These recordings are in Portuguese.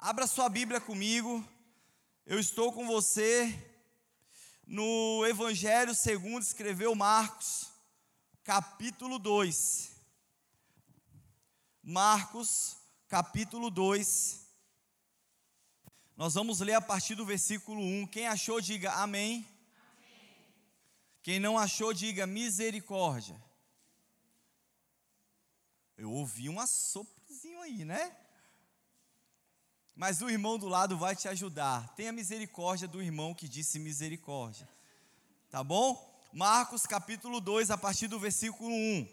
Abra sua Bíblia comigo. Eu estou com você no Evangelho segundo escreveu Marcos, capítulo 2. Marcos, capítulo 2. Nós vamos ler a partir do versículo 1. Quem achou, diga amém. amém. Quem não achou, diga misericórdia. Eu ouvi um assoprozinho aí, né? Mas o irmão do lado vai te ajudar. Tenha misericórdia do irmão que disse misericórdia. Tá bom? Marcos capítulo 2, a partir do versículo 1.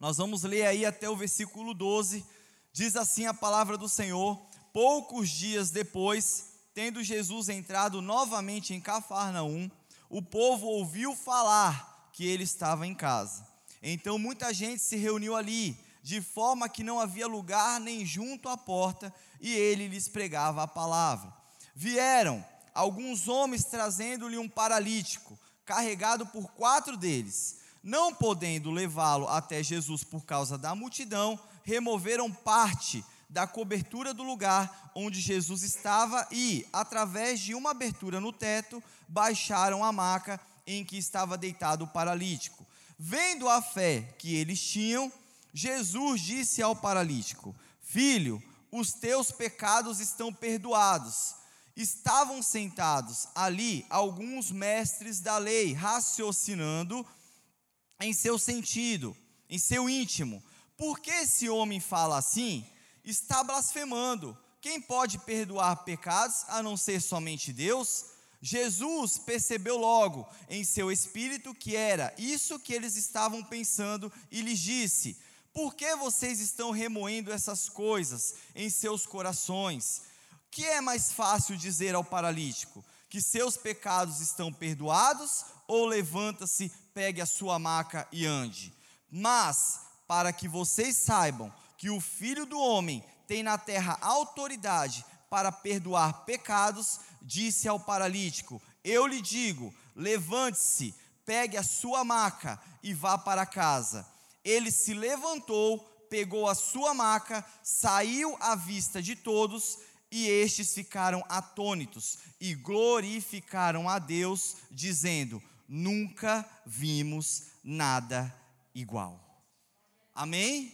Nós vamos ler aí até o versículo 12. Diz assim a palavra do Senhor: Poucos dias depois, tendo Jesus entrado novamente em Cafarnaum, o povo ouviu falar que ele estava em casa. Então muita gente se reuniu ali, de forma que não havia lugar nem junto à porta, e ele lhes pregava a palavra. Vieram alguns homens trazendo-lhe um paralítico, carregado por quatro deles. Não podendo levá-lo até Jesus por causa da multidão, removeram parte da cobertura do lugar onde Jesus estava e, através de uma abertura no teto, baixaram a maca em que estava deitado o paralítico. Vendo a fé que eles tinham, Jesus disse ao paralítico: Filho, os teus pecados estão perdoados. Estavam sentados ali alguns mestres da lei, raciocinando em seu sentido, em seu íntimo. Por que esse homem fala assim? Está blasfemando. Quem pode perdoar pecados a não ser somente Deus? Jesus percebeu logo em seu espírito que era isso que eles estavam pensando e lhes disse: por que vocês estão remoendo essas coisas em seus corações? Que é mais fácil dizer ao paralítico que seus pecados estão perdoados ou levanta-se, pegue a sua maca e ande? Mas para que vocês saibam que o Filho do homem tem na terra autoridade para perdoar pecados, disse ao paralítico: Eu lhe digo, levante-se, pegue a sua maca e vá para casa ele se levantou, pegou a sua maca, saiu à vista de todos, e estes ficaram atônitos e glorificaram a Deus, dizendo: Nunca vimos nada igual. Amém?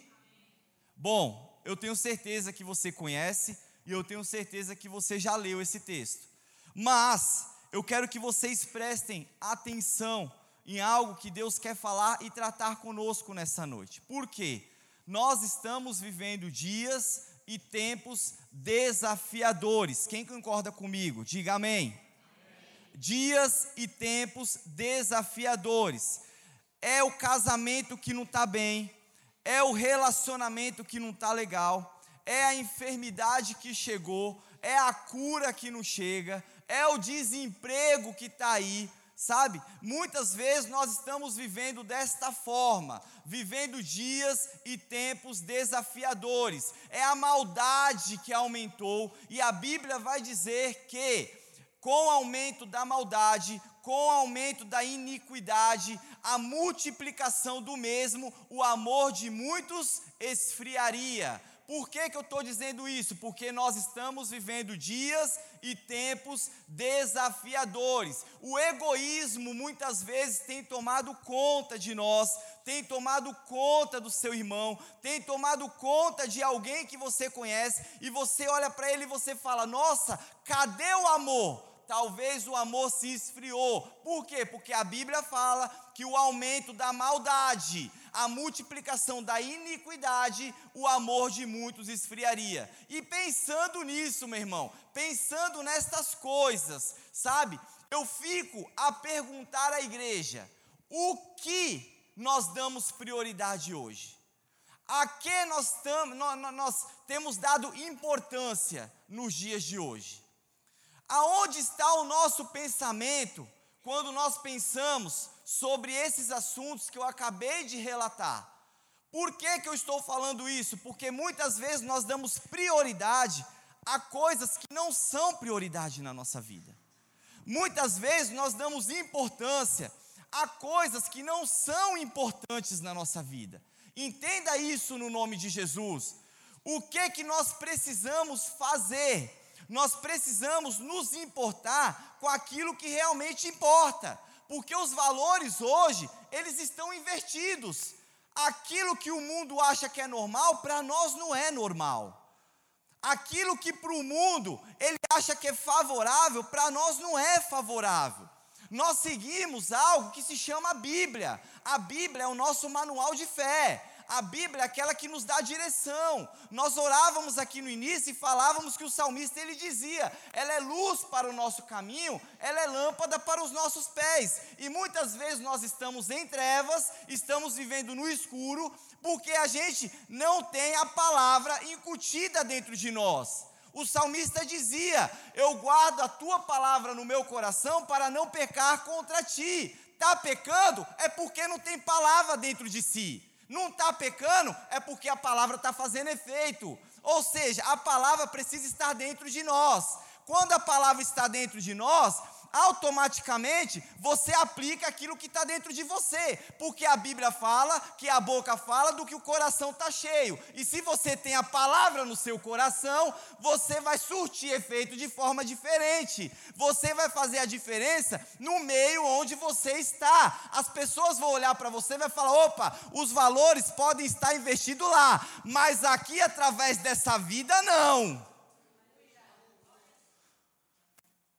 Bom, eu tenho certeza que você conhece e eu tenho certeza que você já leu esse texto. Mas eu quero que vocês prestem atenção em algo que Deus quer falar e tratar conosco nessa noite. Por quê? Nós estamos vivendo dias e tempos desafiadores. Quem concorda comigo? Diga amém. amém. Dias e tempos desafiadores. É o casamento que não está bem, é o relacionamento que não está legal, é a enfermidade que chegou, é a cura que não chega, é o desemprego que está aí Sabe, muitas vezes nós estamos vivendo desta forma, vivendo dias e tempos desafiadores. É a maldade que aumentou, e a Bíblia vai dizer que, com o aumento da maldade, com o aumento da iniquidade, a multiplicação do mesmo, o amor de muitos esfriaria. Por que, que eu estou dizendo isso? Porque nós estamos vivendo dias e tempos desafiadores. O egoísmo muitas vezes tem tomado conta de nós, tem tomado conta do seu irmão, tem tomado conta de alguém que você conhece, e você olha para ele e você fala: Nossa, cadê o amor? talvez o amor se esfriou. Por quê? Porque a Bíblia fala que o aumento da maldade, a multiplicação da iniquidade, o amor de muitos esfriaria. E pensando nisso, meu irmão, pensando nestas coisas, sabe? Eu fico a perguntar à igreja: o que nós damos prioridade hoje? A que nós, tam, nós, temos dado importância nos dias de hoje? Aonde está o nosso pensamento quando nós pensamos sobre esses assuntos que eu acabei de relatar? Por que, que eu estou falando isso? Porque muitas vezes nós damos prioridade a coisas que não são prioridade na nossa vida. Muitas vezes nós damos importância a coisas que não são importantes na nossa vida. Entenda isso no nome de Jesus. O que que nós precisamos fazer? Nós precisamos nos importar com aquilo que realmente importa, porque os valores hoje, eles estão invertidos. Aquilo que o mundo acha que é normal, para nós não é normal. Aquilo que para o mundo ele acha que é favorável, para nós não é favorável. Nós seguimos algo que se chama Bíblia. A Bíblia é o nosso manual de fé. A Bíblia é aquela que nos dá direção. Nós orávamos aqui no início e falávamos que o salmista ele dizia: ela é luz para o nosso caminho, ela é lâmpada para os nossos pés. E muitas vezes nós estamos em trevas, estamos vivendo no escuro, porque a gente não tem a palavra incutida dentro de nós. O salmista dizia: Eu guardo a tua palavra no meu coração para não pecar contra ti. Está pecando é porque não tem palavra dentro de si. Não está pecando é porque a palavra está fazendo efeito. Ou seja, a palavra precisa estar dentro de nós. Quando a palavra está dentro de nós, automaticamente você aplica aquilo que está dentro de você, porque a Bíblia fala que a boca fala do que o coração está cheio, e se você tem a palavra no seu coração, você vai surtir efeito de forma diferente, você vai fazer a diferença no meio onde você está. As pessoas vão olhar para você e vai falar: opa, os valores podem estar investidos lá, mas aqui através dessa vida não.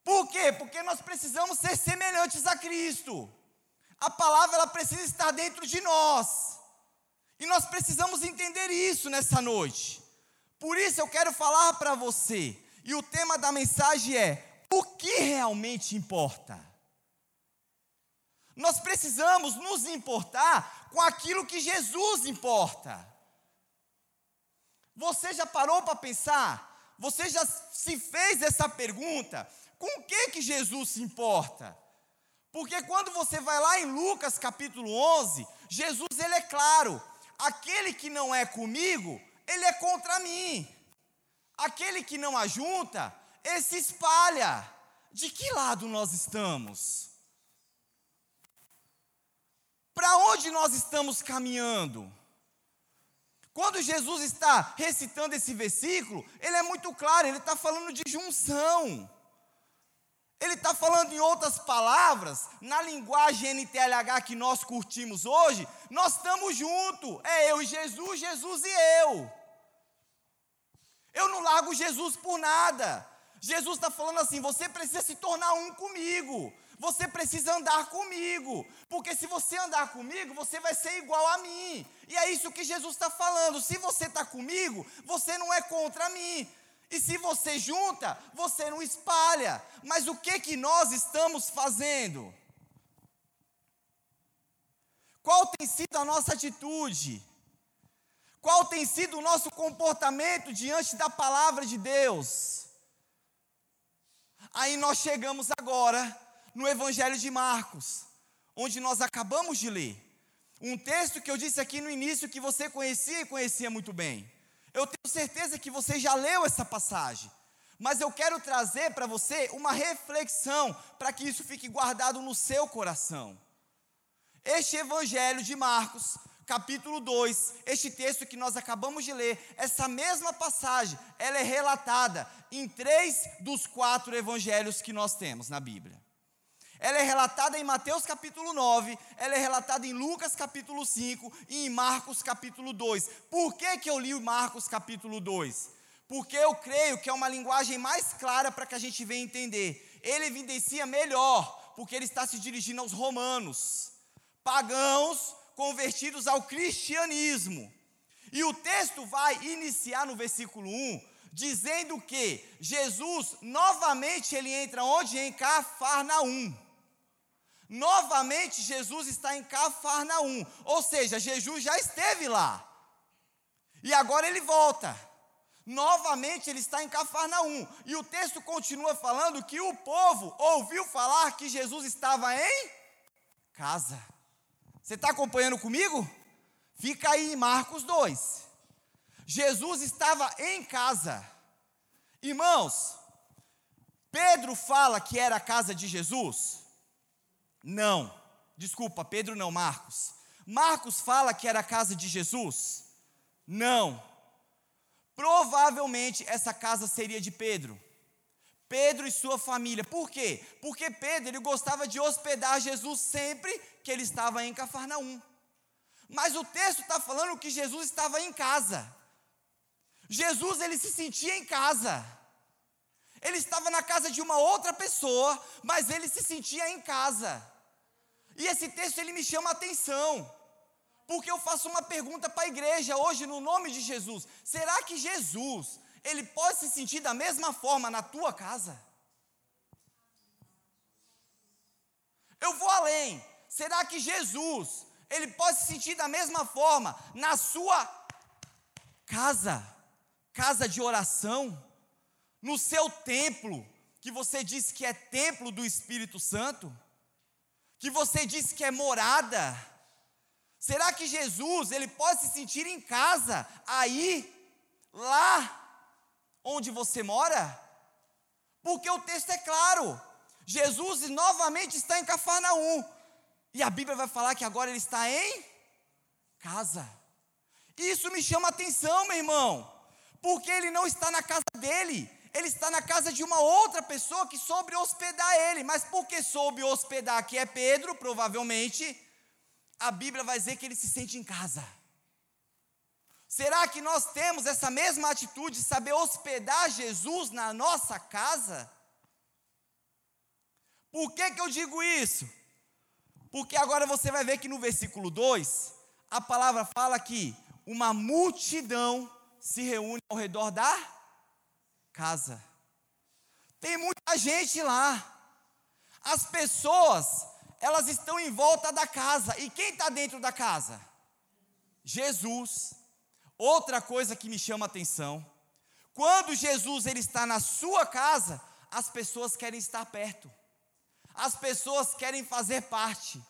Por quê? Porque nós precisamos ser semelhantes a Cristo. A palavra ela precisa estar dentro de nós. E nós precisamos entender isso nessa noite. Por isso eu quero falar para você. E o tema da mensagem é: o que realmente importa? Nós precisamos nos importar com aquilo que Jesus importa. Você já parou para pensar? Você já se fez essa pergunta? Com o que que Jesus se importa? Porque quando você vai lá em Lucas capítulo 11, Jesus ele é claro, aquele que não é comigo, ele é contra mim. Aquele que não ajunta, esse espalha. De que lado nós estamos? Para onde nós estamos caminhando? Quando Jesus está recitando esse versículo, ele é muito claro, ele está falando de junção. Ele está falando em outras palavras, na linguagem NTLH que nós curtimos hoje, nós estamos juntos. É eu e Jesus, Jesus e eu. Eu não largo Jesus por nada. Jesus está falando assim: você precisa se tornar um comigo. Você precisa andar comigo. Porque se você andar comigo, você vai ser igual a mim. E é isso que Jesus está falando. Se você está comigo, você não é contra mim. E se você junta, você não espalha. Mas o que que nós estamos fazendo? Qual tem sido a nossa atitude? Qual tem sido o nosso comportamento diante da palavra de Deus? Aí nós chegamos agora no Evangelho de Marcos, onde nós acabamos de ler. Um texto que eu disse aqui no início que você conhecia e conhecia muito bem. Eu tenho certeza que você já leu essa passagem, mas eu quero trazer para você uma reflexão para que isso fique guardado no seu coração. Este Evangelho de Marcos, capítulo 2, este texto que nós acabamos de ler, essa mesma passagem, ela é relatada em três dos quatro evangelhos que nós temos na Bíblia. Ela é relatada em Mateus capítulo 9, ela é relatada em Lucas capítulo 5 e em Marcos capítulo 2. Por que, que eu li Marcos capítulo 2? Porque eu creio que é uma linguagem mais clara para que a gente venha entender. Ele evidencia melhor, porque ele está se dirigindo aos romanos, pagãos convertidos ao cristianismo. E o texto vai iniciar no versículo 1, dizendo que Jesus novamente ele entra onde? Em Cafarnaum. Novamente Jesus está em Cafarnaum, ou seja, Jesus já esteve lá. E agora ele volta. Novamente ele está em Cafarnaum. E o texto continua falando que o povo ouviu falar que Jesus estava em casa. Você está acompanhando comigo? Fica aí em Marcos 2. Jesus estava em casa. Irmãos, Pedro fala que era a casa de Jesus. Não, desculpa, Pedro não, Marcos. Marcos fala que era a casa de Jesus? Não. provavelmente essa casa seria de Pedro. Pedro e sua família. Por quê? Porque Pedro ele gostava de hospedar Jesus sempre que ele estava em Cafarnaum. Mas o texto está falando que Jesus estava em casa. Jesus ele se sentia em casa. Ele estava na casa de uma outra pessoa, mas ele se sentia em casa. E esse texto ele me chama a atenção, porque eu faço uma pergunta para a igreja hoje no nome de Jesus. Será que Jesus, ele pode se sentir da mesma forma na tua casa? Eu vou além. Será que Jesus, ele pode se sentir da mesma forma na sua casa? Casa de oração? no seu templo, que você diz que é templo do Espírito Santo, que você diz que é morada, será que Jesus, ele pode se sentir em casa, aí, lá, onde você mora? Porque o texto é claro, Jesus novamente está em Cafarnaum, e a Bíblia vai falar que agora ele está em casa. Isso me chama atenção, meu irmão, porque ele não está na casa dele, ele está na casa de uma outra pessoa que soube hospedar ele. Mas por que soube hospedar, que é Pedro, provavelmente, a Bíblia vai dizer que ele se sente em casa. Será que nós temos essa mesma atitude de saber hospedar Jesus na nossa casa? Por que, que eu digo isso? Porque agora você vai ver que no versículo 2, a palavra fala que uma multidão se reúne ao redor da casa. Tem muita gente lá. As pessoas, elas estão em volta da casa. E quem está dentro da casa? Jesus. Outra coisa que me chama atenção: quando Jesus ele está na sua casa, as pessoas querem estar perto. As pessoas querem fazer parte.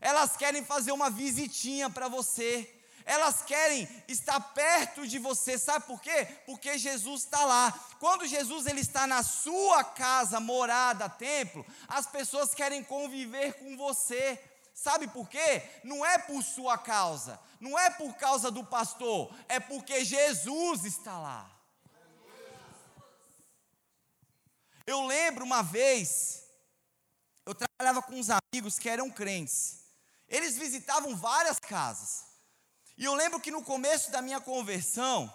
Elas querem fazer uma visitinha para você elas querem estar perto de você, sabe por quê? Porque Jesus está lá. Quando Jesus ele está na sua casa, morada, templo, as pessoas querem conviver com você. Sabe por quê? Não é por sua causa, não é por causa do pastor, é porque Jesus está lá. Eu lembro uma vez, eu trabalhava com uns amigos que eram crentes. Eles visitavam várias casas. E eu lembro que no começo da minha conversão,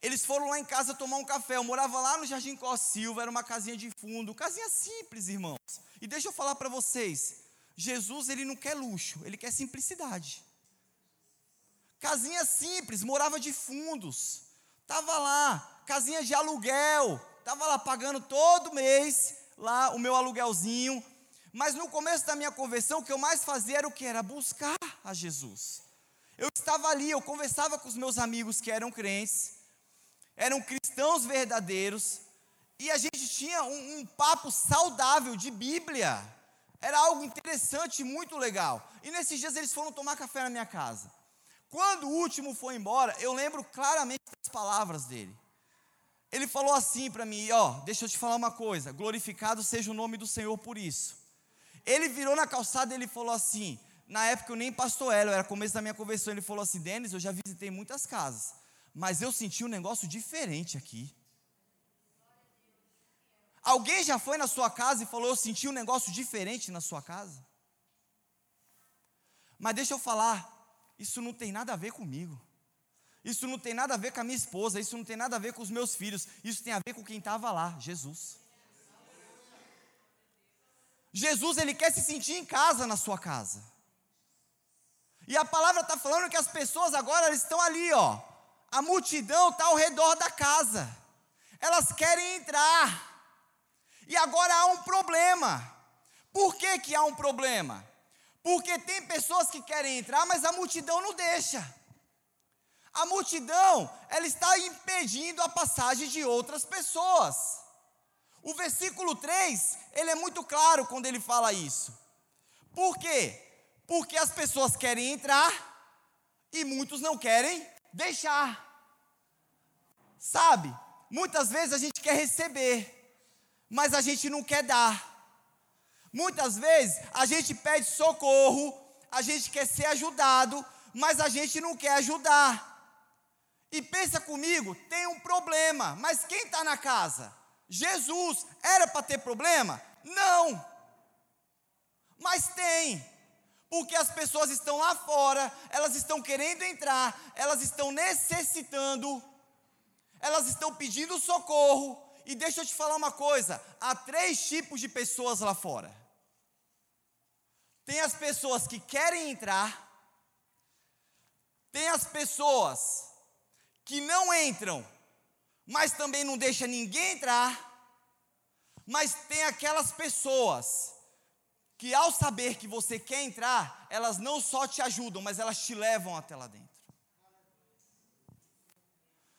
eles foram lá em casa tomar um café. Eu morava lá no Jardim Costa Silva, era uma casinha de fundo, casinha simples, irmãos. E deixa eu falar para vocês, Jesus ele não quer luxo, ele quer simplicidade. Casinha simples, morava de fundos. Tava lá, casinha de aluguel, tava lá pagando todo mês lá o meu aluguelzinho. Mas no começo da minha conversão, o que eu mais fazia era o que era buscar a Jesus. Eu estava ali, eu conversava com os meus amigos que eram crentes, eram cristãos verdadeiros, e a gente tinha um, um papo saudável de Bíblia. Era algo interessante, muito legal. E nesses dias eles foram tomar café na minha casa. Quando o último foi embora, eu lembro claramente das palavras dele. Ele falou assim para mim, ó, deixa eu te falar uma coisa, glorificado seja o nome do Senhor por isso. Ele virou na calçada e ele falou assim: na época eu nem pastor era, era começo da minha conversão. Ele falou assim: Denis, eu já visitei muitas casas, mas eu senti um negócio diferente aqui. Alguém já foi na sua casa e falou: Eu senti um negócio diferente na sua casa? Mas deixa eu falar, isso não tem nada a ver comigo. Isso não tem nada a ver com a minha esposa, isso não tem nada a ver com os meus filhos, isso tem a ver com quem estava lá, Jesus. Jesus, ele quer se sentir em casa na sua casa. E a palavra está falando que as pessoas agora estão ali, ó. A multidão está ao redor da casa. Elas querem entrar. E agora há um problema. Por que, que há um problema? Porque tem pessoas que querem entrar, mas a multidão não deixa. A multidão, ela está impedindo a passagem de outras pessoas. O versículo 3, ele é muito claro quando ele fala isso. Por quê? Porque as pessoas querem entrar e muitos não querem deixar. Sabe? Muitas vezes a gente quer receber, mas a gente não quer dar. Muitas vezes a gente pede socorro, a gente quer ser ajudado, mas a gente não quer ajudar. E pensa comigo, tem um problema, mas quem está na casa? Jesus. Era para ter problema? Não. Mas tem. Porque as pessoas estão lá fora, elas estão querendo entrar, elas estão necessitando, elas estão pedindo socorro. E deixa eu te falar uma coisa: há três tipos de pessoas lá fora. Tem as pessoas que querem entrar, tem as pessoas que não entram, mas também não deixa ninguém entrar, mas tem aquelas pessoas que ao saber que você quer entrar, elas não só te ajudam, mas elas te levam até lá dentro.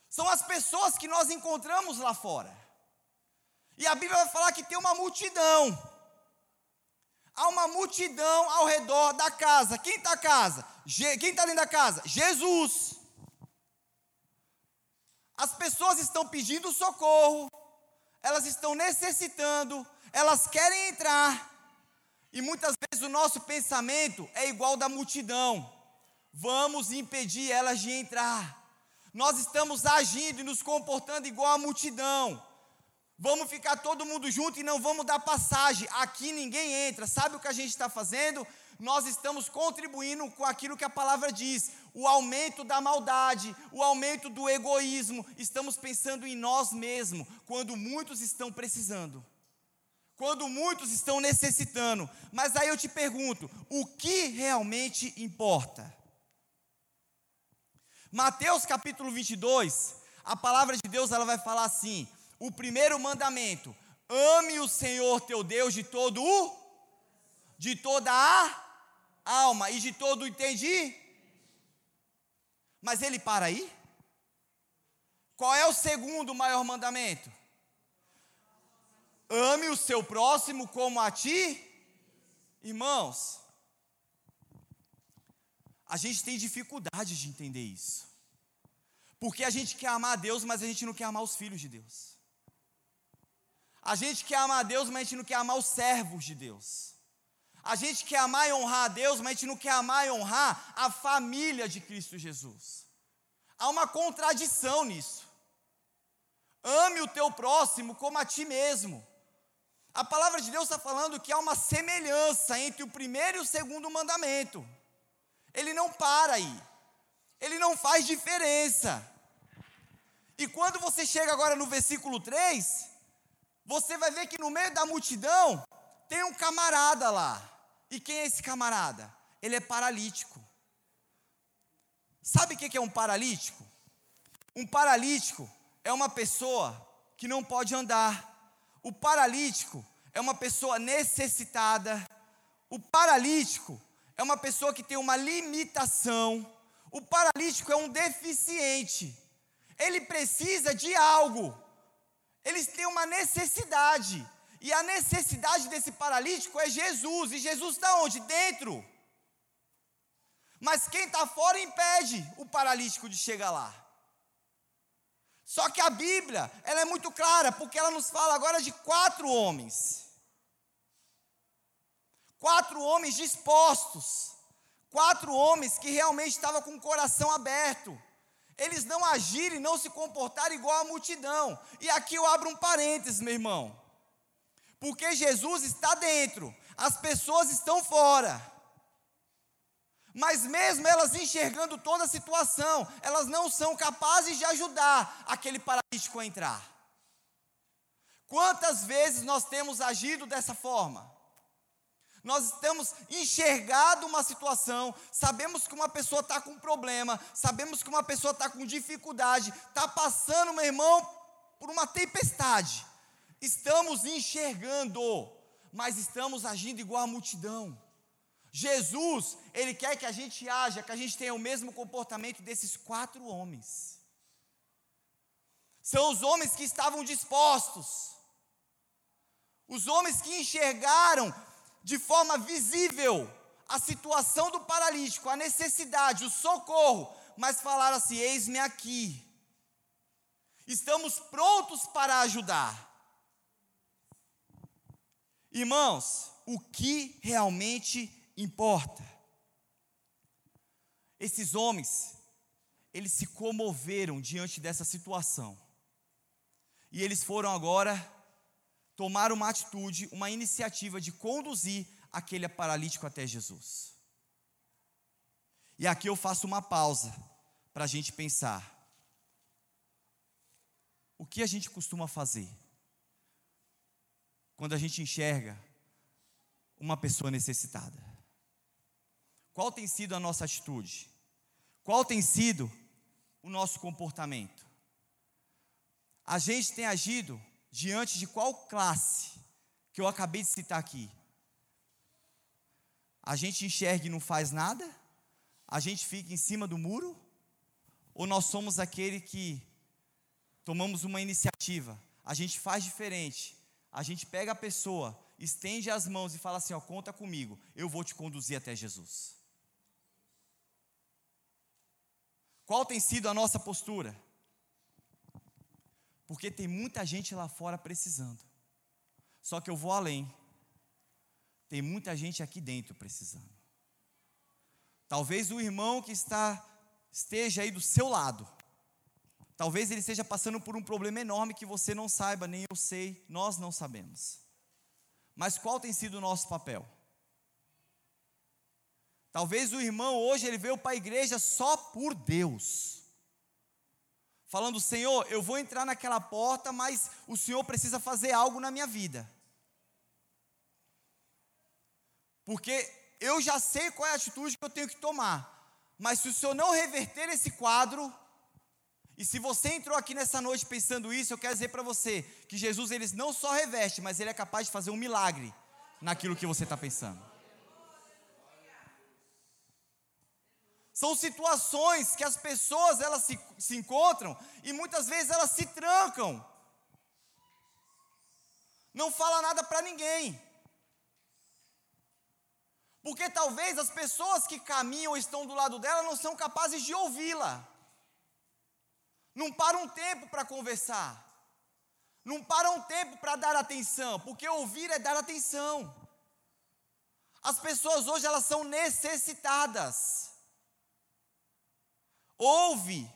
São as pessoas que nós encontramos lá fora. E a Bíblia vai falar que tem uma multidão. Há uma multidão ao redor da casa. Quem está casa? Quem está dentro da casa? Jesus. As pessoas estão pedindo socorro, elas estão necessitando, elas querem entrar, e muitas vezes o nosso pensamento é igual da multidão. Vamos impedir elas de entrar. Nós estamos agindo e nos comportando igual a multidão. Vamos ficar todo mundo junto e não vamos dar passagem. Aqui ninguém entra. Sabe o que a gente está fazendo? nós estamos contribuindo com aquilo que a palavra diz, o aumento da maldade, o aumento do egoísmo. Estamos pensando em nós mesmos, quando muitos estão precisando, quando muitos estão necessitando. Mas aí eu te pergunto: o que realmente importa? Mateus capítulo 22, a palavra de Deus ela vai falar assim: o primeiro mandamento, ame o Senhor teu Deus de todo o de toda a alma e de todo entendi. Mas ele para aí? Qual é o segundo maior mandamento? Ame o seu próximo como a ti. Irmãos, a gente tem dificuldade de entender isso. Porque a gente quer amar a Deus, mas a gente não quer amar os filhos de Deus. A gente quer amar a Deus, mas a gente não quer amar os servos de Deus. A gente quer amar e honrar a Deus, mas a gente não quer amar e honrar a família de Cristo Jesus. Há uma contradição nisso. Ame o teu próximo como a ti mesmo. A palavra de Deus está falando que há uma semelhança entre o primeiro e o segundo mandamento. Ele não para aí. Ele não faz diferença. E quando você chega agora no versículo 3, você vai ver que no meio da multidão tem um camarada lá. E quem é esse camarada? Ele é paralítico. Sabe o que é um paralítico? Um paralítico é uma pessoa que não pode andar. O paralítico é uma pessoa necessitada. O paralítico é uma pessoa que tem uma limitação. O paralítico é um deficiente. Ele precisa de algo. Eles têm uma necessidade. E a necessidade desse paralítico é Jesus. E Jesus está onde? Dentro. Mas quem está fora impede o paralítico de chegar lá. Só que a Bíblia, ela é muito clara, porque ela nos fala agora de quatro homens. Quatro homens dispostos. Quatro homens que realmente estavam com o coração aberto. Eles não agiram e não se comportaram igual a multidão. E aqui eu abro um parênteses, meu irmão. Porque Jesus está dentro, as pessoas estão fora. Mas mesmo elas enxergando toda a situação, elas não são capazes de ajudar aquele paralítico a entrar. Quantas vezes nós temos agido dessa forma? Nós temos enxergado uma situação, sabemos que uma pessoa está com problema, sabemos que uma pessoa está com dificuldade, está passando, meu irmão, por uma tempestade estamos enxergando, mas estamos agindo igual a multidão. Jesus, ele quer que a gente haja, que a gente tenha o mesmo comportamento desses quatro homens. São os homens que estavam dispostos, os homens que enxergaram de forma visível a situação do paralítico, a necessidade, o socorro, mas falaram assim: Eis-me aqui, estamos prontos para ajudar. Irmãos, o que realmente importa? Esses homens, eles se comoveram diante dessa situação. E eles foram agora tomar uma atitude, uma iniciativa de conduzir aquele paralítico até Jesus. E aqui eu faço uma pausa para a gente pensar. O que a gente costuma fazer quando a gente enxerga uma pessoa necessitada? Qual tem sido a nossa atitude? Qual tem sido o nosso comportamento? A gente tem agido diante de qual classe que eu acabei de citar aqui? A gente enxerga e não faz nada? A gente fica em cima do muro? Ou nós somos aquele que tomamos uma iniciativa, a gente faz diferente, a gente pega a pessoa, estende as mãos e fala assim: ó, conta comigo, eu vou te conduzir até Jesus. Qual tem sido a nossa postura? Porque tem muita gente lá fora precisando. Só que eu vou além. Tem muita gente aqui dentro precisando. Talvez o irmão que está esteja aí do seu lado. Talvez ele esteja passando por um problema enorme que você não saiba, nem eu sei, nós não sabemos. Mas qual tem sido o nosso papel? Talvez o irmão hoje ele veio para a igreja só por Deus. Falando, Senhor, eu vou entrar naquela porta, mas o Senhor precisa fazer algo na minha vida. Porque eu já sei qual é a atitude que eu tenho que tomar. Mas se o Senhor não reverter esse quadro, e se você entrou aqui nessa noite pensando isso, eu quero dizer para você que Jesus ele não só reveste, mas ele é capaz de fazer um milagre naquilo que você está pensando. São situações que as pessoas elas se, se encontram e muitas vezes elas se trancam. Não fala nada para ninguém. Porque talvez as pessoas que caminham ou estão do lado dela não são capazes de ouvi-la. Não param um tempo para conversar. Não param um tempo para dar atenção, porque ouvir é dar atenção. As pessoas hoje elas são necessitadas. Ouve.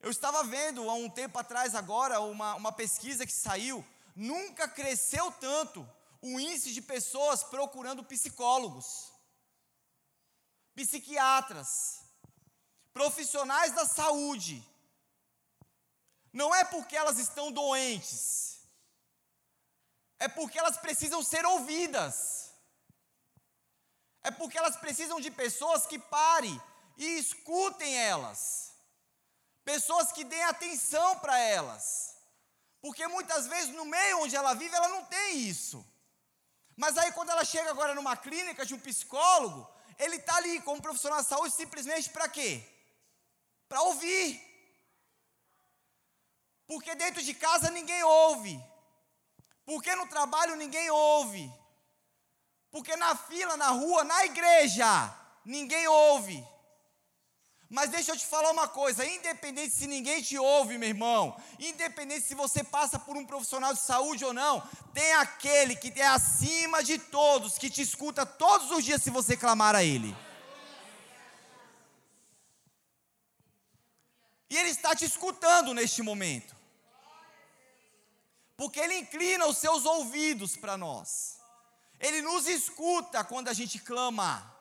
Eu estava vendo há um tempo atrás, agora, uma, uma pesquisa que saiu. Nunca cresceu tanto o índice de pessoas procurando psicólogos, psiquiatras, profissionais da saúde. Não é porque elas estão doentes, é porque elas precisam ser ouvidas. É porque elas precisam de pessoas que parem e escutem elas. Pessoas que deem atenção para elas. Porque muitas vezes no meio onde ela vive, ela não tem isso. Mas aí quando ela chega agora numa clínica de um psicólogo, ele está ali como profissional de saúde simplesmente para quê? Para ouvir. Porque dentro de casa ninguém ouve. Porque no trabalho ninguém ouve. Porque na fila, na rua, na igreja, ninguém ouve. Mas deixa eu te falar uma coisa: independente se ninguém te ouve, meu irmão, independente se você passa por um profissional de saúde ou não, tem aquele que é acima de todos, que te escuta todos os dias se você clamar a Ele. E Ele está te escutando neste momento, porque Ele inclina os seus ouvidos para nós, Ele nos escuta quando a gente clama.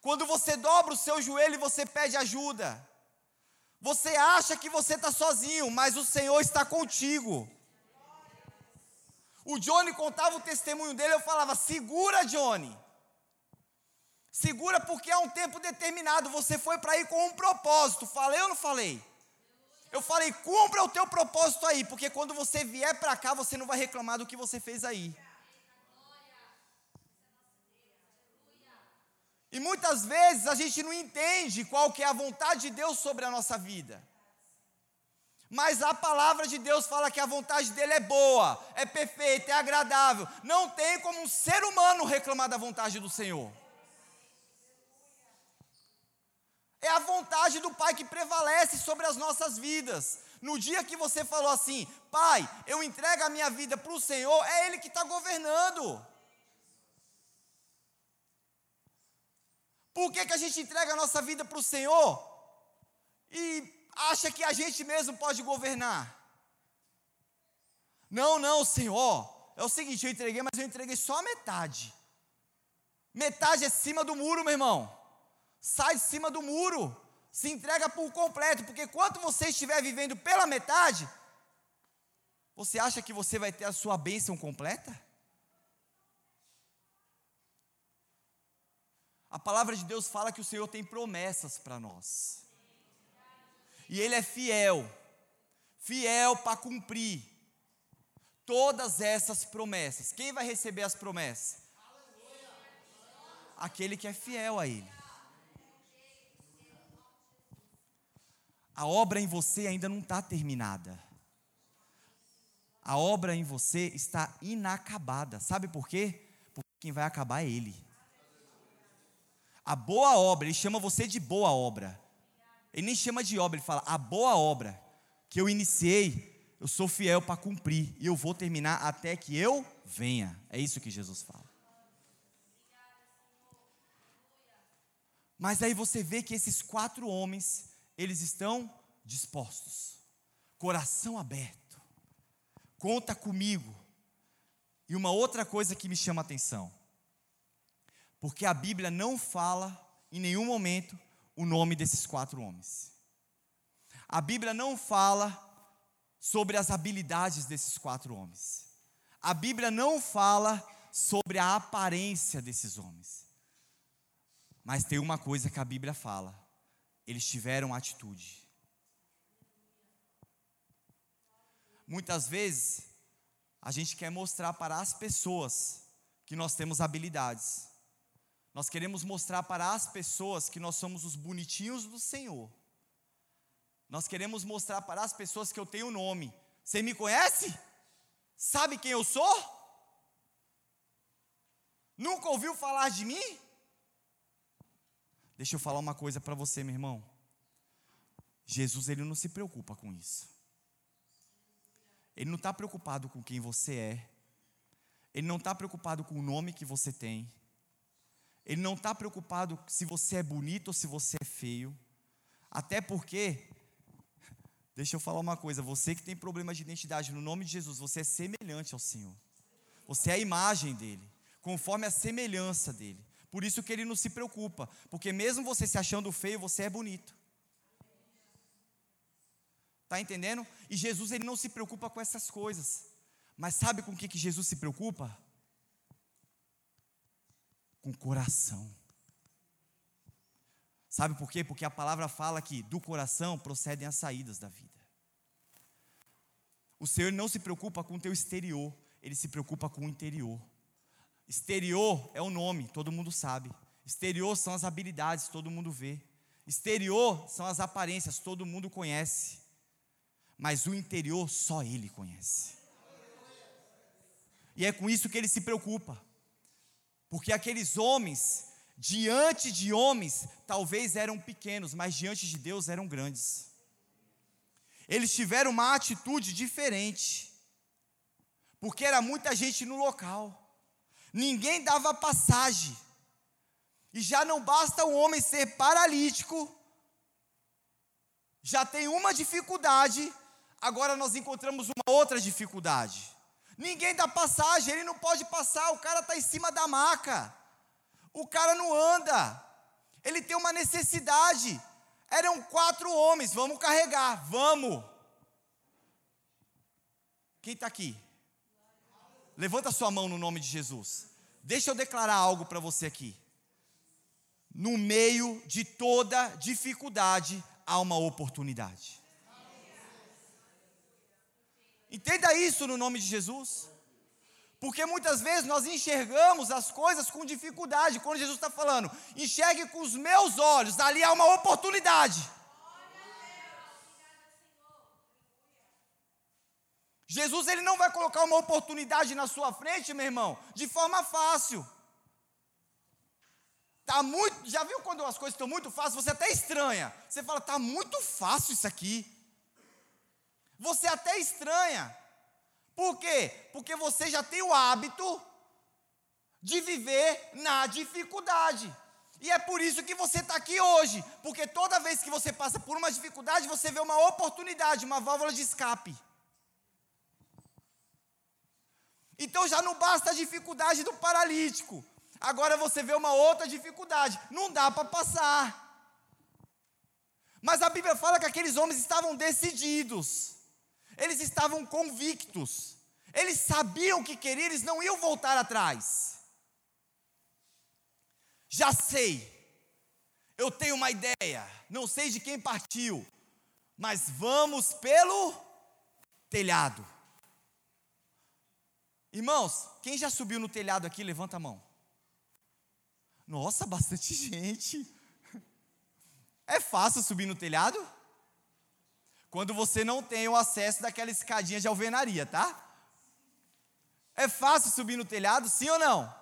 Quando você dobra o seu joelho e você pede ajuda. Você acha que você está sozinho, mas o Senhor está contigo. O Johnny contava o testemunho dele, eu falava: segura, Johnny. Segura porque há um tempo determinado você foi para ir com um propósito. Falei ou não falei? Eu falei: cumpra o teu propósito aí, porque quando você vier para cá, você não vai reclamar do que você fez aí. E muitas vezes a gente não entende qual que é a vontade de Deus sobre a nossa vida. Mas a palavra de Deus fala que a vontade dele é boa, é perfeita, é agradável. Não tem como um ser humano reclamar da vontade do Senhor. É a vontade do Pai que prevalece sobre as nossas vidas. No dia que você falou assim, Pai, eu entrego a minha vida para o Senhor, é Ele que está governando. Por que, que a gente entrega a nossa vida para o Senhor? e acha que a gente mesmo pode governar. Não, não, Senhor. É o seguinte, eu entreguei, mas eu entreguei só a metade. Metade é cima do muro, meu irmão. Sai de cima do muro. Se entrega por completo, porque quando você estiver vivendo pela metade, você acha que você vai ter a sua bênção completa? A palavra de Deus fala que o Senhor tem promessas para nós. E Ele é fiel, fiel para cumprir todas essas promessas. Quem vai receber as promessas? Aquele que é fiel a Ele. A obra em você ainda não está terminada. A obra em você está inacabada. Sabe por quê? Porque quem vai acabar é Ele. A boa obra, Ele chama você de boa obra. Ele nem chama de obra, Ele fala, a boa obra que eu iniciei, eu sou fiel para cumprir e eu vou terminar até que eu venha. É isso que Jesus fala. Mas aí você vê que esses quatro homens, eles estão dispostos, coração aberto, conta comigo. E uma outra coisa que me chama a atenção, porque a Bíblia não fala em nenhum momento o nome desses quatro homens. A Bíblia não fala sobre as habilidades desses quatro homens. A Bíblia não fala sobre a aparência desses homens. Mas tem uma coisa que a Bíblia fala: eles tiveram atitude. Muitas vezes, a gente quer mostrar para as pessoas que nós temos habilidades. Nós queremos mostrar para as pessoas que nós somos os bonitinhos do Senhor. Nós queremos mostrar para as pessoas que eu tenho nome. Você me conhece? Sabe quem eu sou? Nunca ouviu falar de mim? Deixa eu falar uma coisa para você, meu irmão. Jesus ele não se preocupa com isso. Ele não está preocupado com quem você é. Ele não está preocupado com o nome que você tem. Ele não está preocupado se você é bonito ou se você é feio. Até porque Deixa eu falar uma coisa, você que tem problema de identidade, no nome de Jesus, você é semelhante ao Senhor. Você é a imagem dele, conforme a semelhança dele. Por isso que ele não se preocupa, porque mesmo você se achando feio, você é bonito. Tá entendendo? E Jesus ele não se preocupa com essas coisas. Mas sabe com o que, que Jesus se preocupa? Com coração. Sabe por quê? Porque a palavra fala que do coração procedem as saídas da vida. O Senhor não se preocupa com o teu exterior, ele se preocupa com o interior. Exterior é o nome, todo mundo sabe. Exterior são as habilidades, todo mundo vê. Exterior são as aparências, todo mundo conhece. Mas o interior só ele conhece. E é com isso que ele se preocupa. Porque aqueles homens diante de homens, talvez eram pequenos, mas diante de Deus eram grandes. Eles tiveram uma atitude diferente, porque era muita gente no local, ninguém dava passagem, e já não basta o homem ser paralítico, já tem uma dificuldade, agora nós encontramos uma outra dificuldade. Ninguém dá passagem, ele não pode passar, o cara está em cima da maca. O cara não anda. Ele tem uma necessidade. Eram quatro homens, vamos carregar, vamos. Quem está aqui? Levanta sua mão no nome de Jesus. Deixa eu declarar algo para você aqui. No meio de toda dificuldade, há uma oportunidade. Entenda isso no nome de Jesus. Porque muitas vezes nós enxergamos as coisas com dificuldade. Quando Jesus está falando, enxergue com os meus olhos, ali há uma oportunidade. Jesus ele não vai colocar uma oportunidade na sua frente, meu irmão, de forma fácil. Tá muito, já viu quando as coisas estão muito fáceis, você até estranha. Você fala, tá muito fácil isso aqui. Você até estranha. Por quê? Porque você já tem o hábito de viver na dificuldade. E é por isso que você está aqui hoje, porque toda vez que você passa por uma dificuldade, você vê uma oportunidade, uma válvula de escape. Então já não basta a dificuldade do paralítico, agora você vê uma outra dificuldade, não dá para passar. Mas a Bíblia fala que aqueles homens estavam decididos, eles estavam convictos, eles sabiam o que queriam, eles não iam voltar atrás. Já sei, eu tenho uma ideia, não sei de quem partiu, mas vamos pelo telhado. Irmãos, quem já subiu no telhado aqui, levanta a mão. Nossa, bastante gente. É fácil subir no telhado? Quando você não tem o acesso daquela escadinha de alvenaria, tá? É fácil subir no telhado, sim ou não?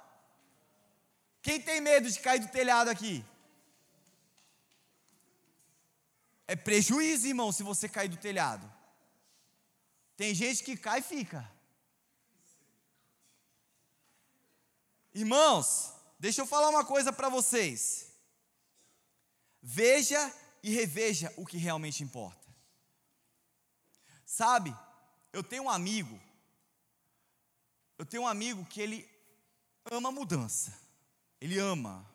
Quem tem medo de cair do telhado aqui? É prejuízo, irmão, se você cair do telhado. Tem gente que cai e fica. Irmãos, deixa eu falar uma coisa para vocês. Veja e reveja o que realmente importa. Sabe, eu tenho um amigo, eu tenho um amigo que ele ama mudança. Ele ama.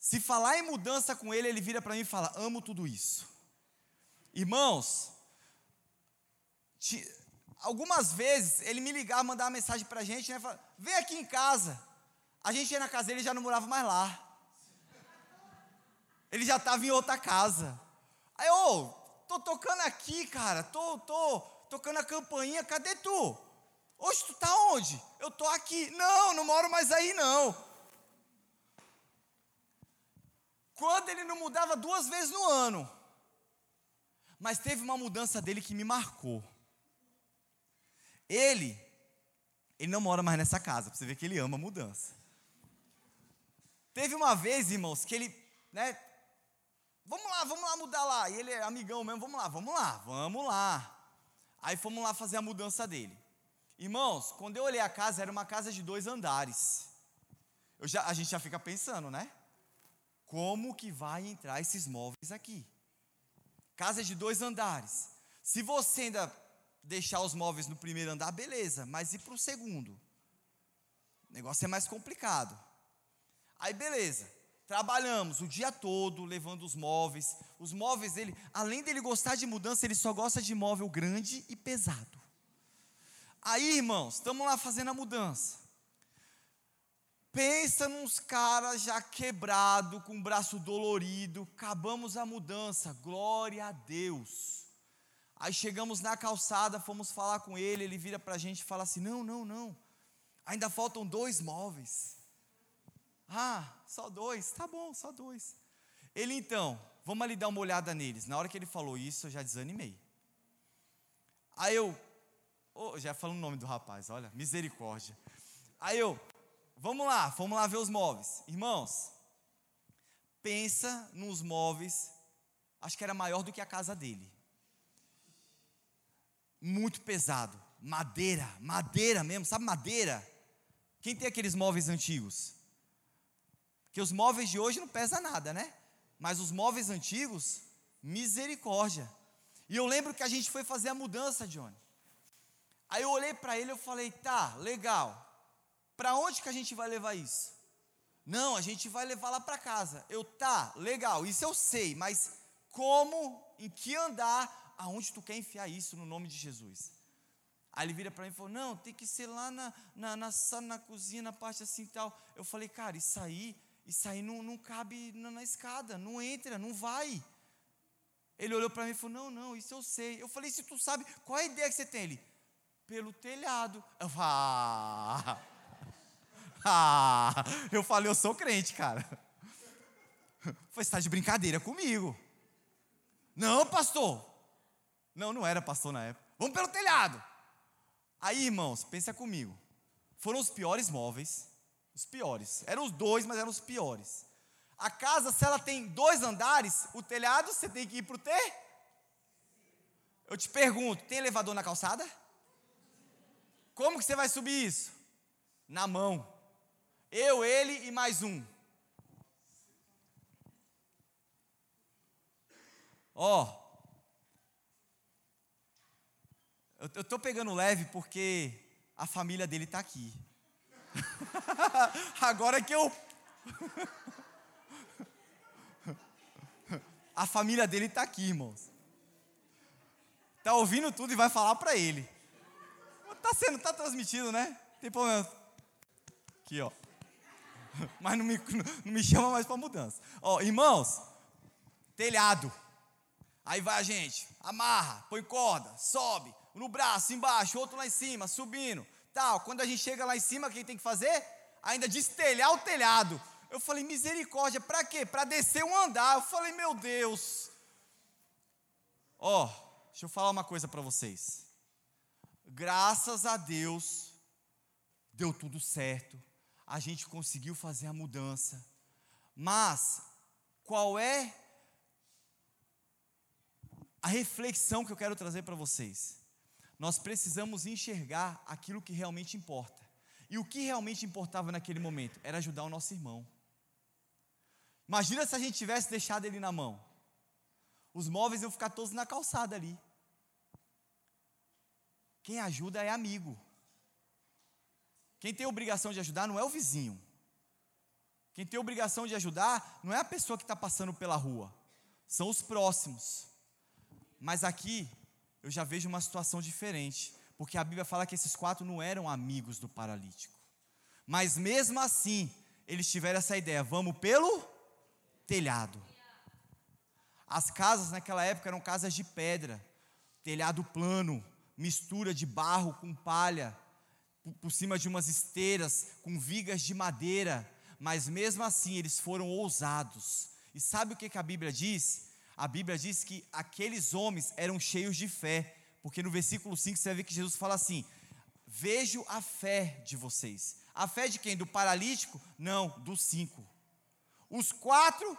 Se falar em mudança com ele, ele vira para mim e fala: Amo tudo isso. Irmãos, algumas vezes ele me ligava, mandava mensagem para a gente, né? Fala, Vem aqui em casa. A gente ia na casa dele e já não morava mais lá. Ele já estava em outra casa. Aí, ô, oh, tô tocando aqui, cara. Tô, tô tocando a campainha. Cadê tu? Hoje tu tá onde? Eu tô aqui. Não, não moro mais aí não. Quando ele não mudava duas vezes no ano. Mas teve uma mudança dele que me marcou. Ele, ele não mora mais nessa casa, para você ver que ele ama mudança. Teve uma vez, irmãos, que ele, né, vamos lá, vamos lá mudar lá. E ele é amigão mesmo, vamos lá, vamos lá, vamos lá. Aí fomos lá fazer a mudança dele. Irmãos, quando eu olhei a casa, era uma casa de dois andares. Já, a gente já fica pensando, né? Como que vai entrar esses móveis aqui? Casa de dois andares. Se você ainda deixar os móveis no primeiro andar, beleza, mas e para o segundo? O negócio é mais complicado. Aí, beleza. Trabalhamos o dia todo levando os móveis. Os móveis dele, além dele gostar de mudança, ele só gosta de móvel grande e pesado. Aí, irmãos, estamos lá fazendo a mudança. Pensa nos caras já quebrado, com o braço dolorido, acabamos a mudança, glória a Deus. Aí chegamos na calçada, fomos falar com ele, ele vira para a gente e fala assim: não, não, não, ainda faltam dois móveis. Ah, só dois, tá bom, só dois. Ele então, vamos ali dar uma olhada neles. Na hora que ele falou isso, eu já desanimei. Aí eu, Oh, já falando o nome do rapaz, olha, misericórdia. Aí eu, vamos lá, vamos lá ver os móveis. Irmãos, pensa nos móveis, acho que era maior do que a casa dele. Muito pesado, madeira, madeira mesmo, sabe madeira? Quem tem aqueles móveis antigos? Que os móveis de hoje não pesam nada, né? Mas os móveis antigos, misericórdia. E eu lembro que a gente foi fazer a mudança, Johnny. Aí eu olhei para ele e falei: "Tá, legal. Para onde que a gente vai levar isso?" Não, a gente vai levar lá para casa. Eu, tá, legal, isso eu sei, mas como, em que andar, aonde tu quer enfiar isso no nome de Jesus? Aí ele vira para mim e falou: Não, tem que ser lá na, na, na, na cozinha, na parte assim e tal. Eu falei: Cara, isso aí, isso aí não, não cabe na, na escada, não entra, não vai. Ele olhou para mim e falou: Não, não, isso eu sei. Eu falei: Se tu sabe, qual é a ideia que você tem? Ele: pelo telhado. Eu falei, ah, ah, eu falei, eu sou crente, cara. Você está de brincadeira comigo. Não, pastor. Não, não era pastor na época. Vamos pelo telhado. Aí, irmãos, pensa comigo. Foram os piores móveis. Os piores. Eram os dois, mas eram os piores. A casa, se ela tem dois andares, o telhado você tem que ir para o ter. Eu te pergunto, tem elevador na calçada? Como que você vai subir isso? Na mão. Eu, ele e mais um. Ó. Eu estou pegando leve porque a família dele está aqui. Agora que eu. a família dele tá aqui, irmãos. Tá ouvindo tudo e vai falar para ele. Tá sendo, tá transmitido, né? Tem problema. Aqui, ó. Mas não me, não me chama mais para mudança. Ó, irmãos, telhado. Aí vai a gente, amarra, põe corda, sobe, no braço, embaixo, outro lá em cima, subindo, tal. Quando a gente chega lá em cima, o que tem que fazer? Ainda destelhar o telhado. Eu falei, misericórdia, para quê? Para descer um andar. Eu falei, meu Deus. Ó, deixa eu falar uma coisa para vocês. Graças a Deus, deu tudo certo. A gente conseguiu fazer a mudança. Mas, qual é a reflexão que eu quero trazer para vocês. Nós precisamos enxergar aquilo que realmente importa. E o que realmente importava naquele momento era ajudar o nosso irmão. Imagina se a gente tivesse deixado ele na mão. Os móveis iam ficar todos na calçada ali. Quem ajuda é amigo. Quem tem obrigação de ajudar não é o vizinho. Quem tem obrigação de ajudar não é a pessoa que está passando pela rua, são os próximos. Mas aqui eu já vejo uma situação diferente, porque a Bíblia fala que esses quatro não eram amigos do paralítico. Mas mesmo assim, eles tiveram essa ideia: vamos pelo telhado. As casas naquela época eram casas de pedra, telhado plano, mistura de barro com palha, por cima de umas esteiras com vigas de madeira, mas mesmo assim eles foram ousados. E sabe o que, a Bíblia diz? a Bíblia diz que aqueles homens eram cheios de fé, porque no versículo 5 você ver que Jesus fala assim: Vejo a fé de vocês. A fé de quem? Do paralítico? Não, dos cinco. Os quatro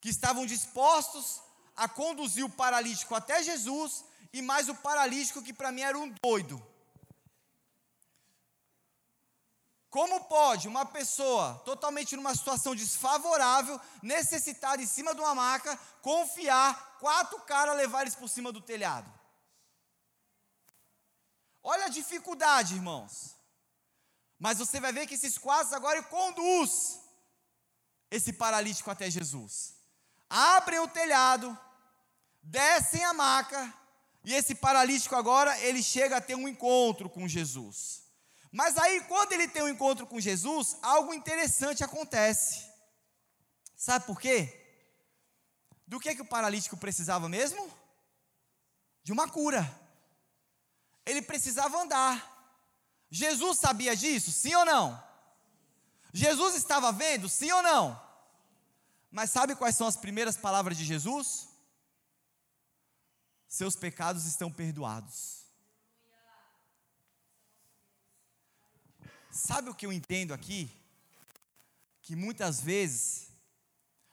que estavam dispostos a conduzir o paralítico até Jesus, e mais o paralítico que para mim era um doido. Como pode uma pessoa totalmente numa situação desfavorável, necessitada em cima de uma maca, confiar quatro caras levar eles por cima do telhado? Olha a dificuldade, irmãos. Mas você vai ver que esses quatro agora conduz esse paralítico até Jesus. Abrem o telhado, descem a maca, e esse paralítico agora ele chega a ter um encontro com Jesus. Mas aí, quando ele tem um encontro com Jesus, algo interessante acontece. Sabe por quê? Do que, que o paralítico precisava mesmo? De uma cura. Ele precisava andar. Jesus sabia disso? Sim ou não? Jesus estava vendo? Sim ou não? Mas sabe quais são as primeiras palavras de Jesus? Seus pecados estão perdoados. Sabe o que eu entendo aqui? Que muitas vezes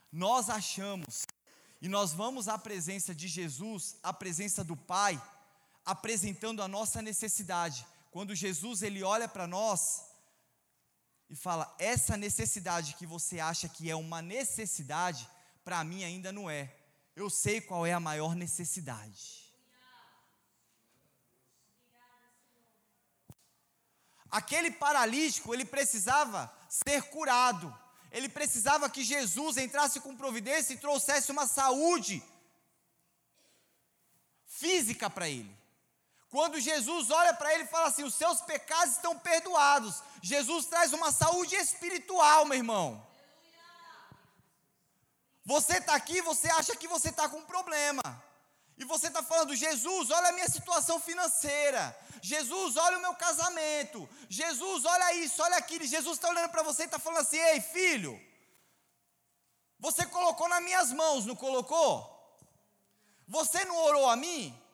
nós achamos e nós vamos à presença de Jesus, à presença do Pai, apresentando a nossa necessidade. Quando Jesus ele olha para nós e fala: "Essa necessidade que você acha que é uma necessidade, para mim ainda não é. Eu sei qual é a maior necessidade." Aquele paralítico, ele precisava ser curado. Ele precisava que Jesus entrasse com providência e trouxesse uma saúde física para ele. Quando Jesus olha para ele e fala assim: Os seus pecados estão perdoados. Jesus traz uma saúde espiritual, meu irmão. Você está aqui, você acha que você está com um problema. E você está falando, Jesus, olha a minha situação financeira. Jesus, olha o meu casamento. Jesus, olha isso, olha aquilo. Jesus está olhando para você e está falando assim: Ei, filho, você colocou nas minhas mãos, não colocou? Você não orou a mim?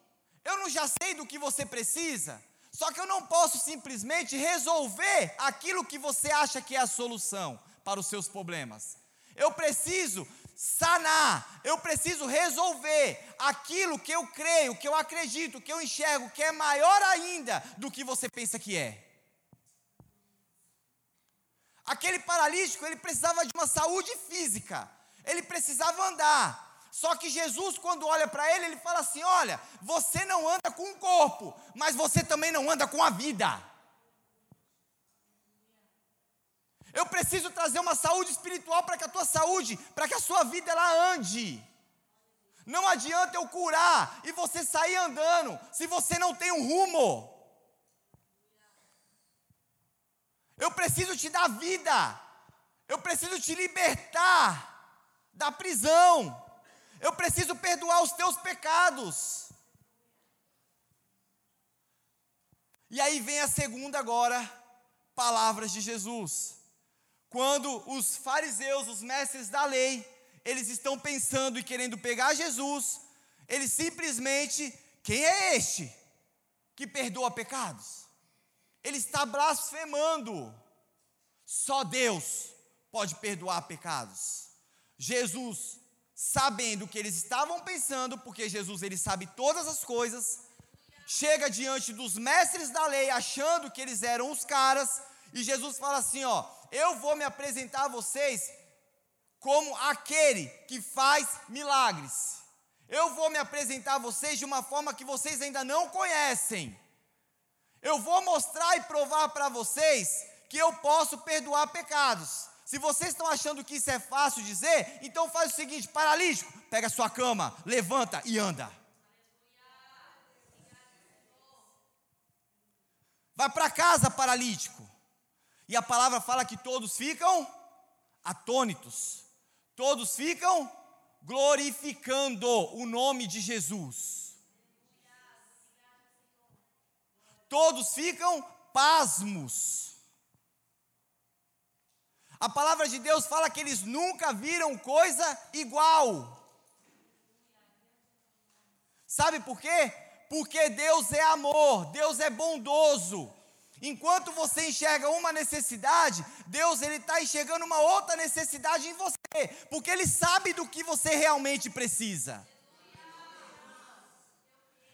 Eu não já sei do que você precisa. Só que eu não posso simplesmente resolver aquilo que você acha que é a solução para os seus problemas. Eu preciso sanar, eu preciso resolver aquilo que eu creio, que eu acredito, que eu enxergo, que é maior ainda do que você pensa que é. Aquele paralítico, ele precisava de uma saúde física, ele precisava andar, Só que Jesus, quando olha para ele, ele fala assim: Olha, você não anda com o corpo, mas você também não anda com a vida. Eu preciso trazer uma saúde espiritual para que a tua saúde, para que a sua vida ela ande. Não adianta eu curar e você sair andando se você não tem um rumo. Eu preciso te dar vida. Eu preciso te libertar da prisão. Eu preciso perdoar os teus pecados. E aí vem a segunda agora, palavras de Jesus. Quando os fariseus, os mestres da lei, eles estão pensando e querendo pegar Jesus, eles simplesmente, quem é este que perdoa pecados? Ele está blasfemando. Só Deus pode perdoar pecados. Jesus, sabendo o que eles estavam pensando, porque Jesus ele sabe todas as coisas, chega diante dos mestres da lei achando que eles eram os caras, e Jesus fala assim, ó: "Eu vou me apresentar a vocês como aquele que faz milagres. Eu vou me apresentar a vocês de uma forma que vocês ainda não conhecem. Eu vou mostrar e provar para vocês que eu posso perdoar pecados. Se vocês estão achando que isso é fácil dizer, então faz o seguinte: paralítico, pega a sua cama, levanta e anda. Vai para casa, paralítico. E a palavra fala que todos ficam atônitos, todos ficam glorificando o nome de Jesus. Todos ficam pasmos. A palavra de Deus fala que eles nunca viram coisa igual. Sabe por quê? Porque Deus é amor, Deus é bondoso. Enquanto você enxerga uma necessidade, Deus ele está enxergando uma outra necessidade em você, porque Ele sabe do que você realmente precisa.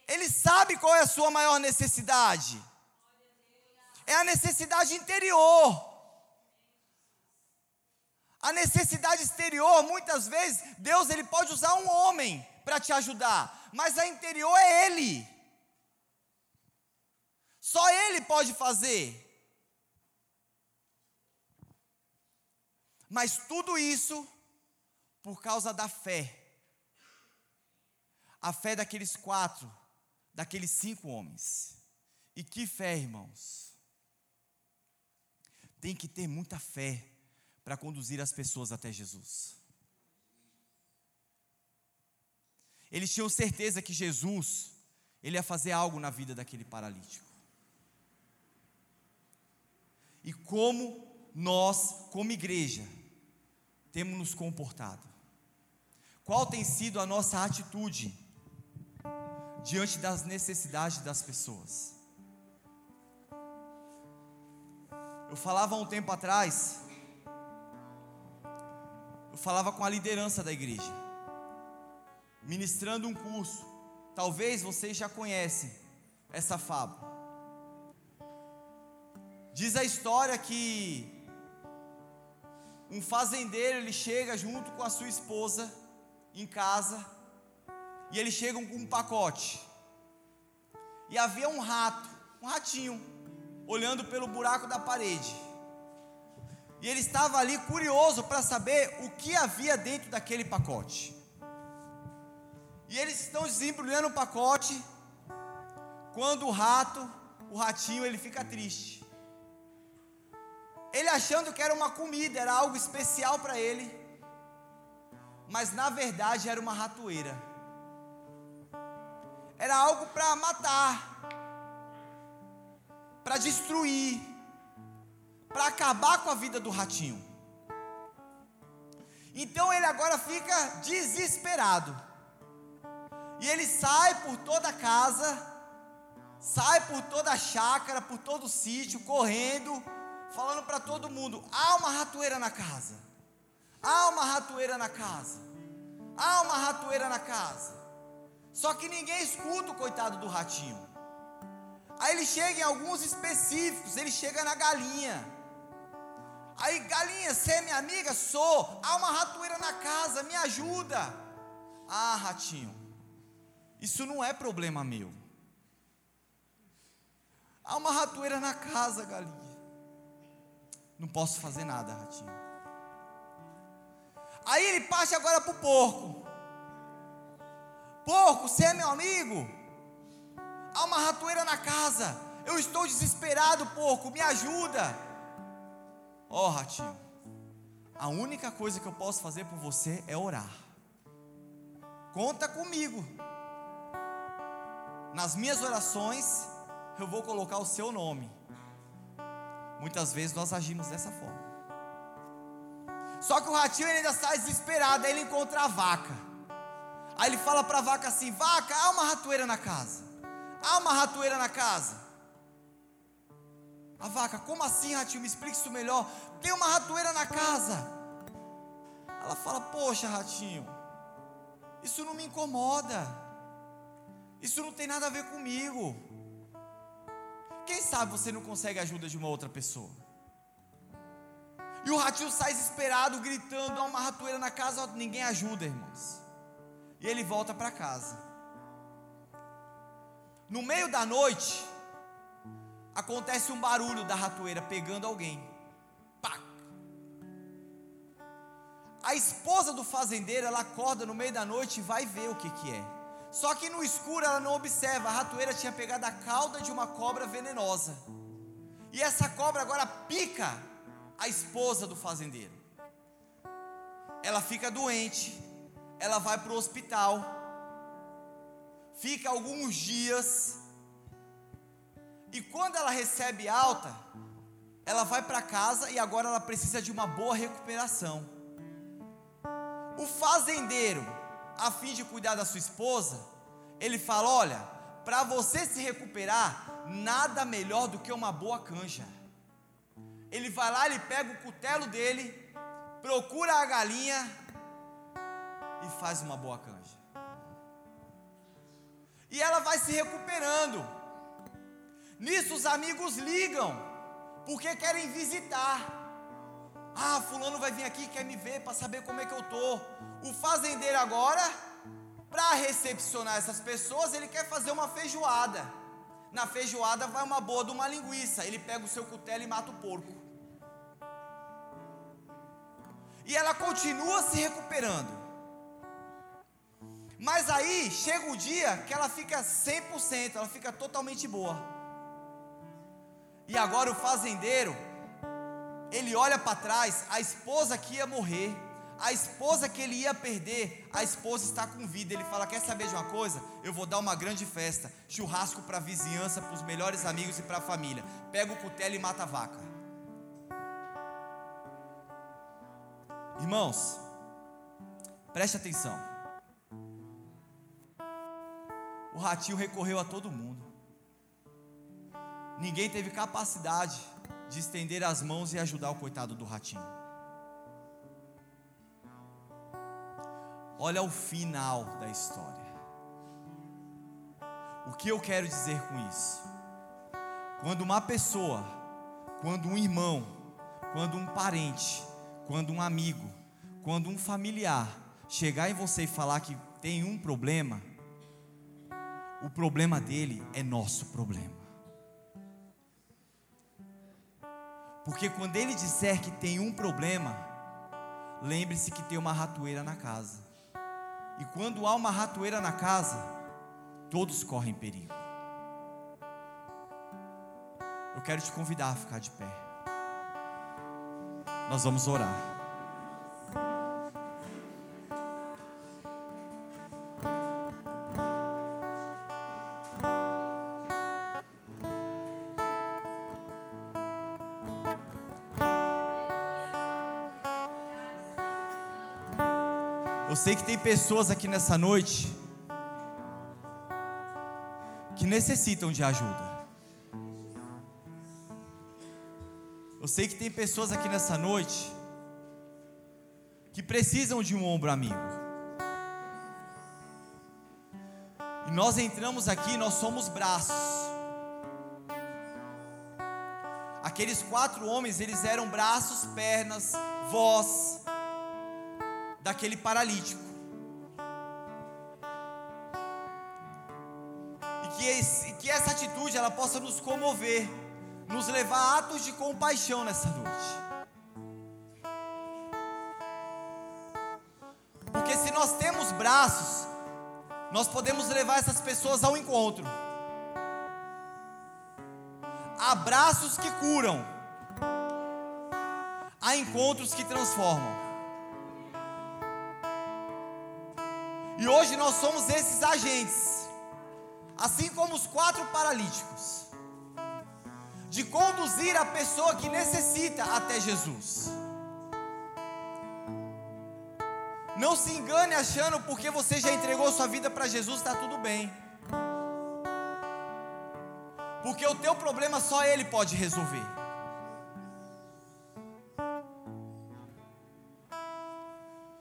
Ele sabe qual é a sua maior necessidade. É a necessidade interior. A necessidade exterior, muitas vezes, Deus ele pode usar um homem para te ajudar, mas a interior é Ele. Só Ele pode fazer. Mas tudo isso por causa da fé. A fé daqueles quatro, daqueles cinco homens. E que fé, irmãos? Tem que ter muita fé para conduzir as pessoas até Jesus. Eles tinham certeza que Jesus, ele ia fazer algo na vida daquele paralítico. E como nós, como igreja, temos nos comportado? Qual tem sido a nossa atitude diante das necessidades das pessoas? Eu falava há um tempo atrás eu falava com a liderança da igreja, ministrando um curso. Talvez vocês já conhecem essa fábula. Diz a história que um fazendeiro ele chega junto com a sua esposa em casa e eles chegam com um pacote. E havia um rato, um ratinho, olhando pelo buraco da parede. E ele estava ali curioso para saber o que havia dentro daquele pacote. E eles estão desembrulhando o pacote. Quando o rato, o ratinho, ele fica triste. Ele achando que era uma comida, era algo especial para ele. Mas na verdade era uma ratoeira. Era algo para matar, para destruir para acabar com a vida do ratinho. Então ele agora fica desesperado. E ele sai por toda a casa, sai por toda a chácara, por todo o sítio, correndo, falando para todo mundo: há uma ratoeira na casa, há uma ratoeira na casa, há uma ratoeira na casa. Só que ninguém escuta o coitado do ratinho. Aí ele chega em alguns específicos, ele chega na galinha. Aí, galinha, você é minha amiga? Sou. Há uma ratoeira na casa, me ajuda. Ah, ratinho, isso não é problema meu. Há uma ratoeira na casa, galinha. Não posso fazer nada, ratinho. Aí ele parte agora para o porco. Porco, você é meu amigo? Há uma ratoeira na casa. Eu estou desesperado, porco, me ajuda. Ó, oh, ratinho, a única coisa que eu posso fazer por você é orar. Conta comigo. Nas minhas orações, eu vou colocar o seu nome. Muitas vezes nós agimos dessa forma. Só que o ratinho ainda está desesperado, aí ele encontra a vaca. Aí ele fala para a vaca assim: Vaca, há uma ratoeira na casa. Há uma ratoeira na casa. A vaca, como assim, ratinho? Me explique isso melhor. Tem uma ratoeira na casa. Ela fala: Poxa, ratinho, isso não me incomoda. Isso não tem nada a ver comigo. Quem sabe você não consegue a ajuda de uma outra pessoa? E o ratinho sai desesperado, gritando: há uma ratoeira na casa, ninguém ajuda, irmãos. E ele volta para casa. No meio da noite, acontece um barulho da ratoeira pegando alguém. Pá. A esposa do fazendeiro, ela acorda no meio da noite e vai ver o que, que é. Só que no escuro ela não observa, a ratoeira tinha pegado a cauda de uma cobra venenosa. E essa cobra agora pica a esposa do fazendeiro. Ela fica doente, ela vai para o hospital, fica alguns dias, e quando ela recebe alta, ela vai para casa e agora ela precisa de uma boa recuperação. O fazendeiro, a fim de cuidar da sua esposa, ele fala: Olha, para você se recuperar, nada melhor do que uma boa canja. Ele vai lá, ele pega o cutelo dele, procura a galinha e faz uma boa canja. E ela vai se recuperando. Nisso os amigos ligam, porque querem visitar. Ah, fulano vai vir aqui, quer me ver para saber como é que eu tô. O fazendeiro agora, para recepcionar essas pessoas, ele quer fazer uma feijoada. Na feijoada vai uma boa de uma linguiça. Ele pega o seu cutelo e mata o porco. E ela continua se recuperando. Mas aí chega o dia que ela fica 100%, ela fica totalmente boa. E agora o fazendeiro, ele olha para trás, a esposa que ia morrer, a esposa que ele ia perder, a esposa está com vida. Ele fala: Quer saber de uma coisa? Eu vou dar uma grande festa, churrasco para a vizinhança, para os melhores amigos e para a família. Pega o cutelo e mata a vaca. Irmãos, preste atenção. O ratinho recorreu a todo mundo. Ninguém teve capacidade de estender as mãos e ajudar o coitado do ratinho. Olha o final da história. O que eu quero dizer com isso? Quando uma pessoa, quando um irmão, quando um parente, quando um amigo, quando um familiar chegar em você e falar que tem um problema, o problema dele é nosso problema. Porque quando ele disser que tem um problema, lembre-se que tem uma ratoeira na casa. E quando há uma ratoeira na casa, todos correm perigo. Eu quero te convidar a ficar de pé. Nós vamos orar. Sei que tem pessoas aqui nessa noite que necessitam de ajuda. Eu sei que tem pessoas aqui nessa noite que precisam de um ombro amigo. E nós entramos aqui, nós somos braços. Aqueles quatro homens, eles eram braços, pernas, voz, daquele paralítico. E que, esse, que essa atitude ela possa nos comover, nos levar a atos de compaixão nessa noite. Porque se nós temos braços, nós podemos levar essas pessoas ao encontro. Há braços que curam, há encontros que transformam. E hoje nós somos esses agentes, assim como os quatro paralíticos, de conduzir a pessoa que necessita até Jesus. Não se engane achando porque você já entregou sua vida para Jesus, está tudo bem. Porque o teu problema só Ele pode resolver.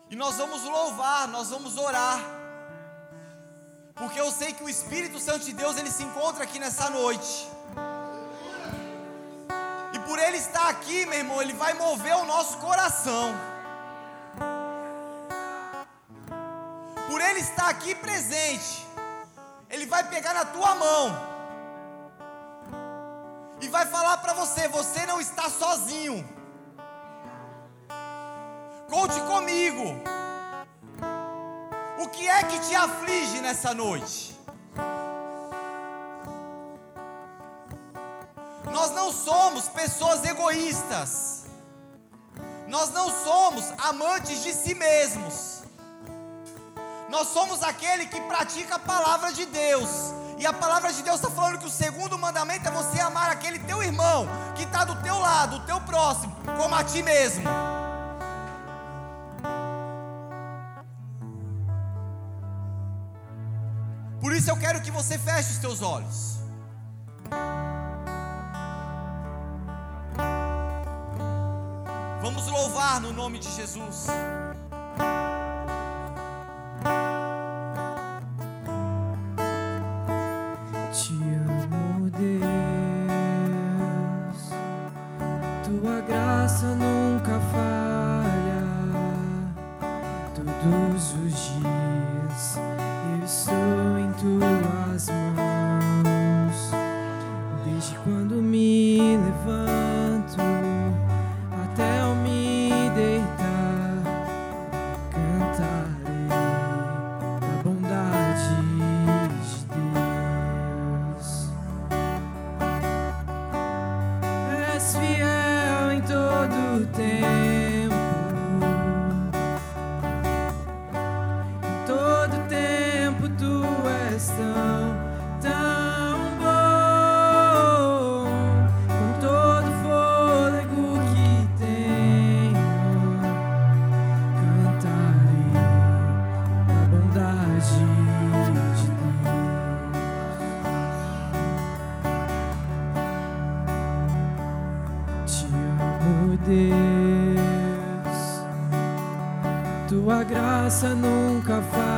E nós vamos louvar, nós vamos orar. Porque eu sei que o Espírito Santo de Deus ele se encontra aqui nessa noite. E por ele estar aqui, meu irmão, ele vai mover o nosso coração. Por ele estar aqui presente, ele vai pegar na tua mão e vai falar para você: você não está sozinho. Conte comigo. O que é que te aflige nessa noite? Nós não somos pessoas egoístas. Nós não somos amantes de si mesmos. Nós somos aquele que pratica a palavra de Deus. E a palavra de Deus está falando que o segundo mandamento é você amar aquele teu irmão que está do teu lado, o teu próximo, como a ti mesmo. Isso eu quero que você feche os teus olhos. Vamos louvar no nome de Jesus. Graça nunca falha.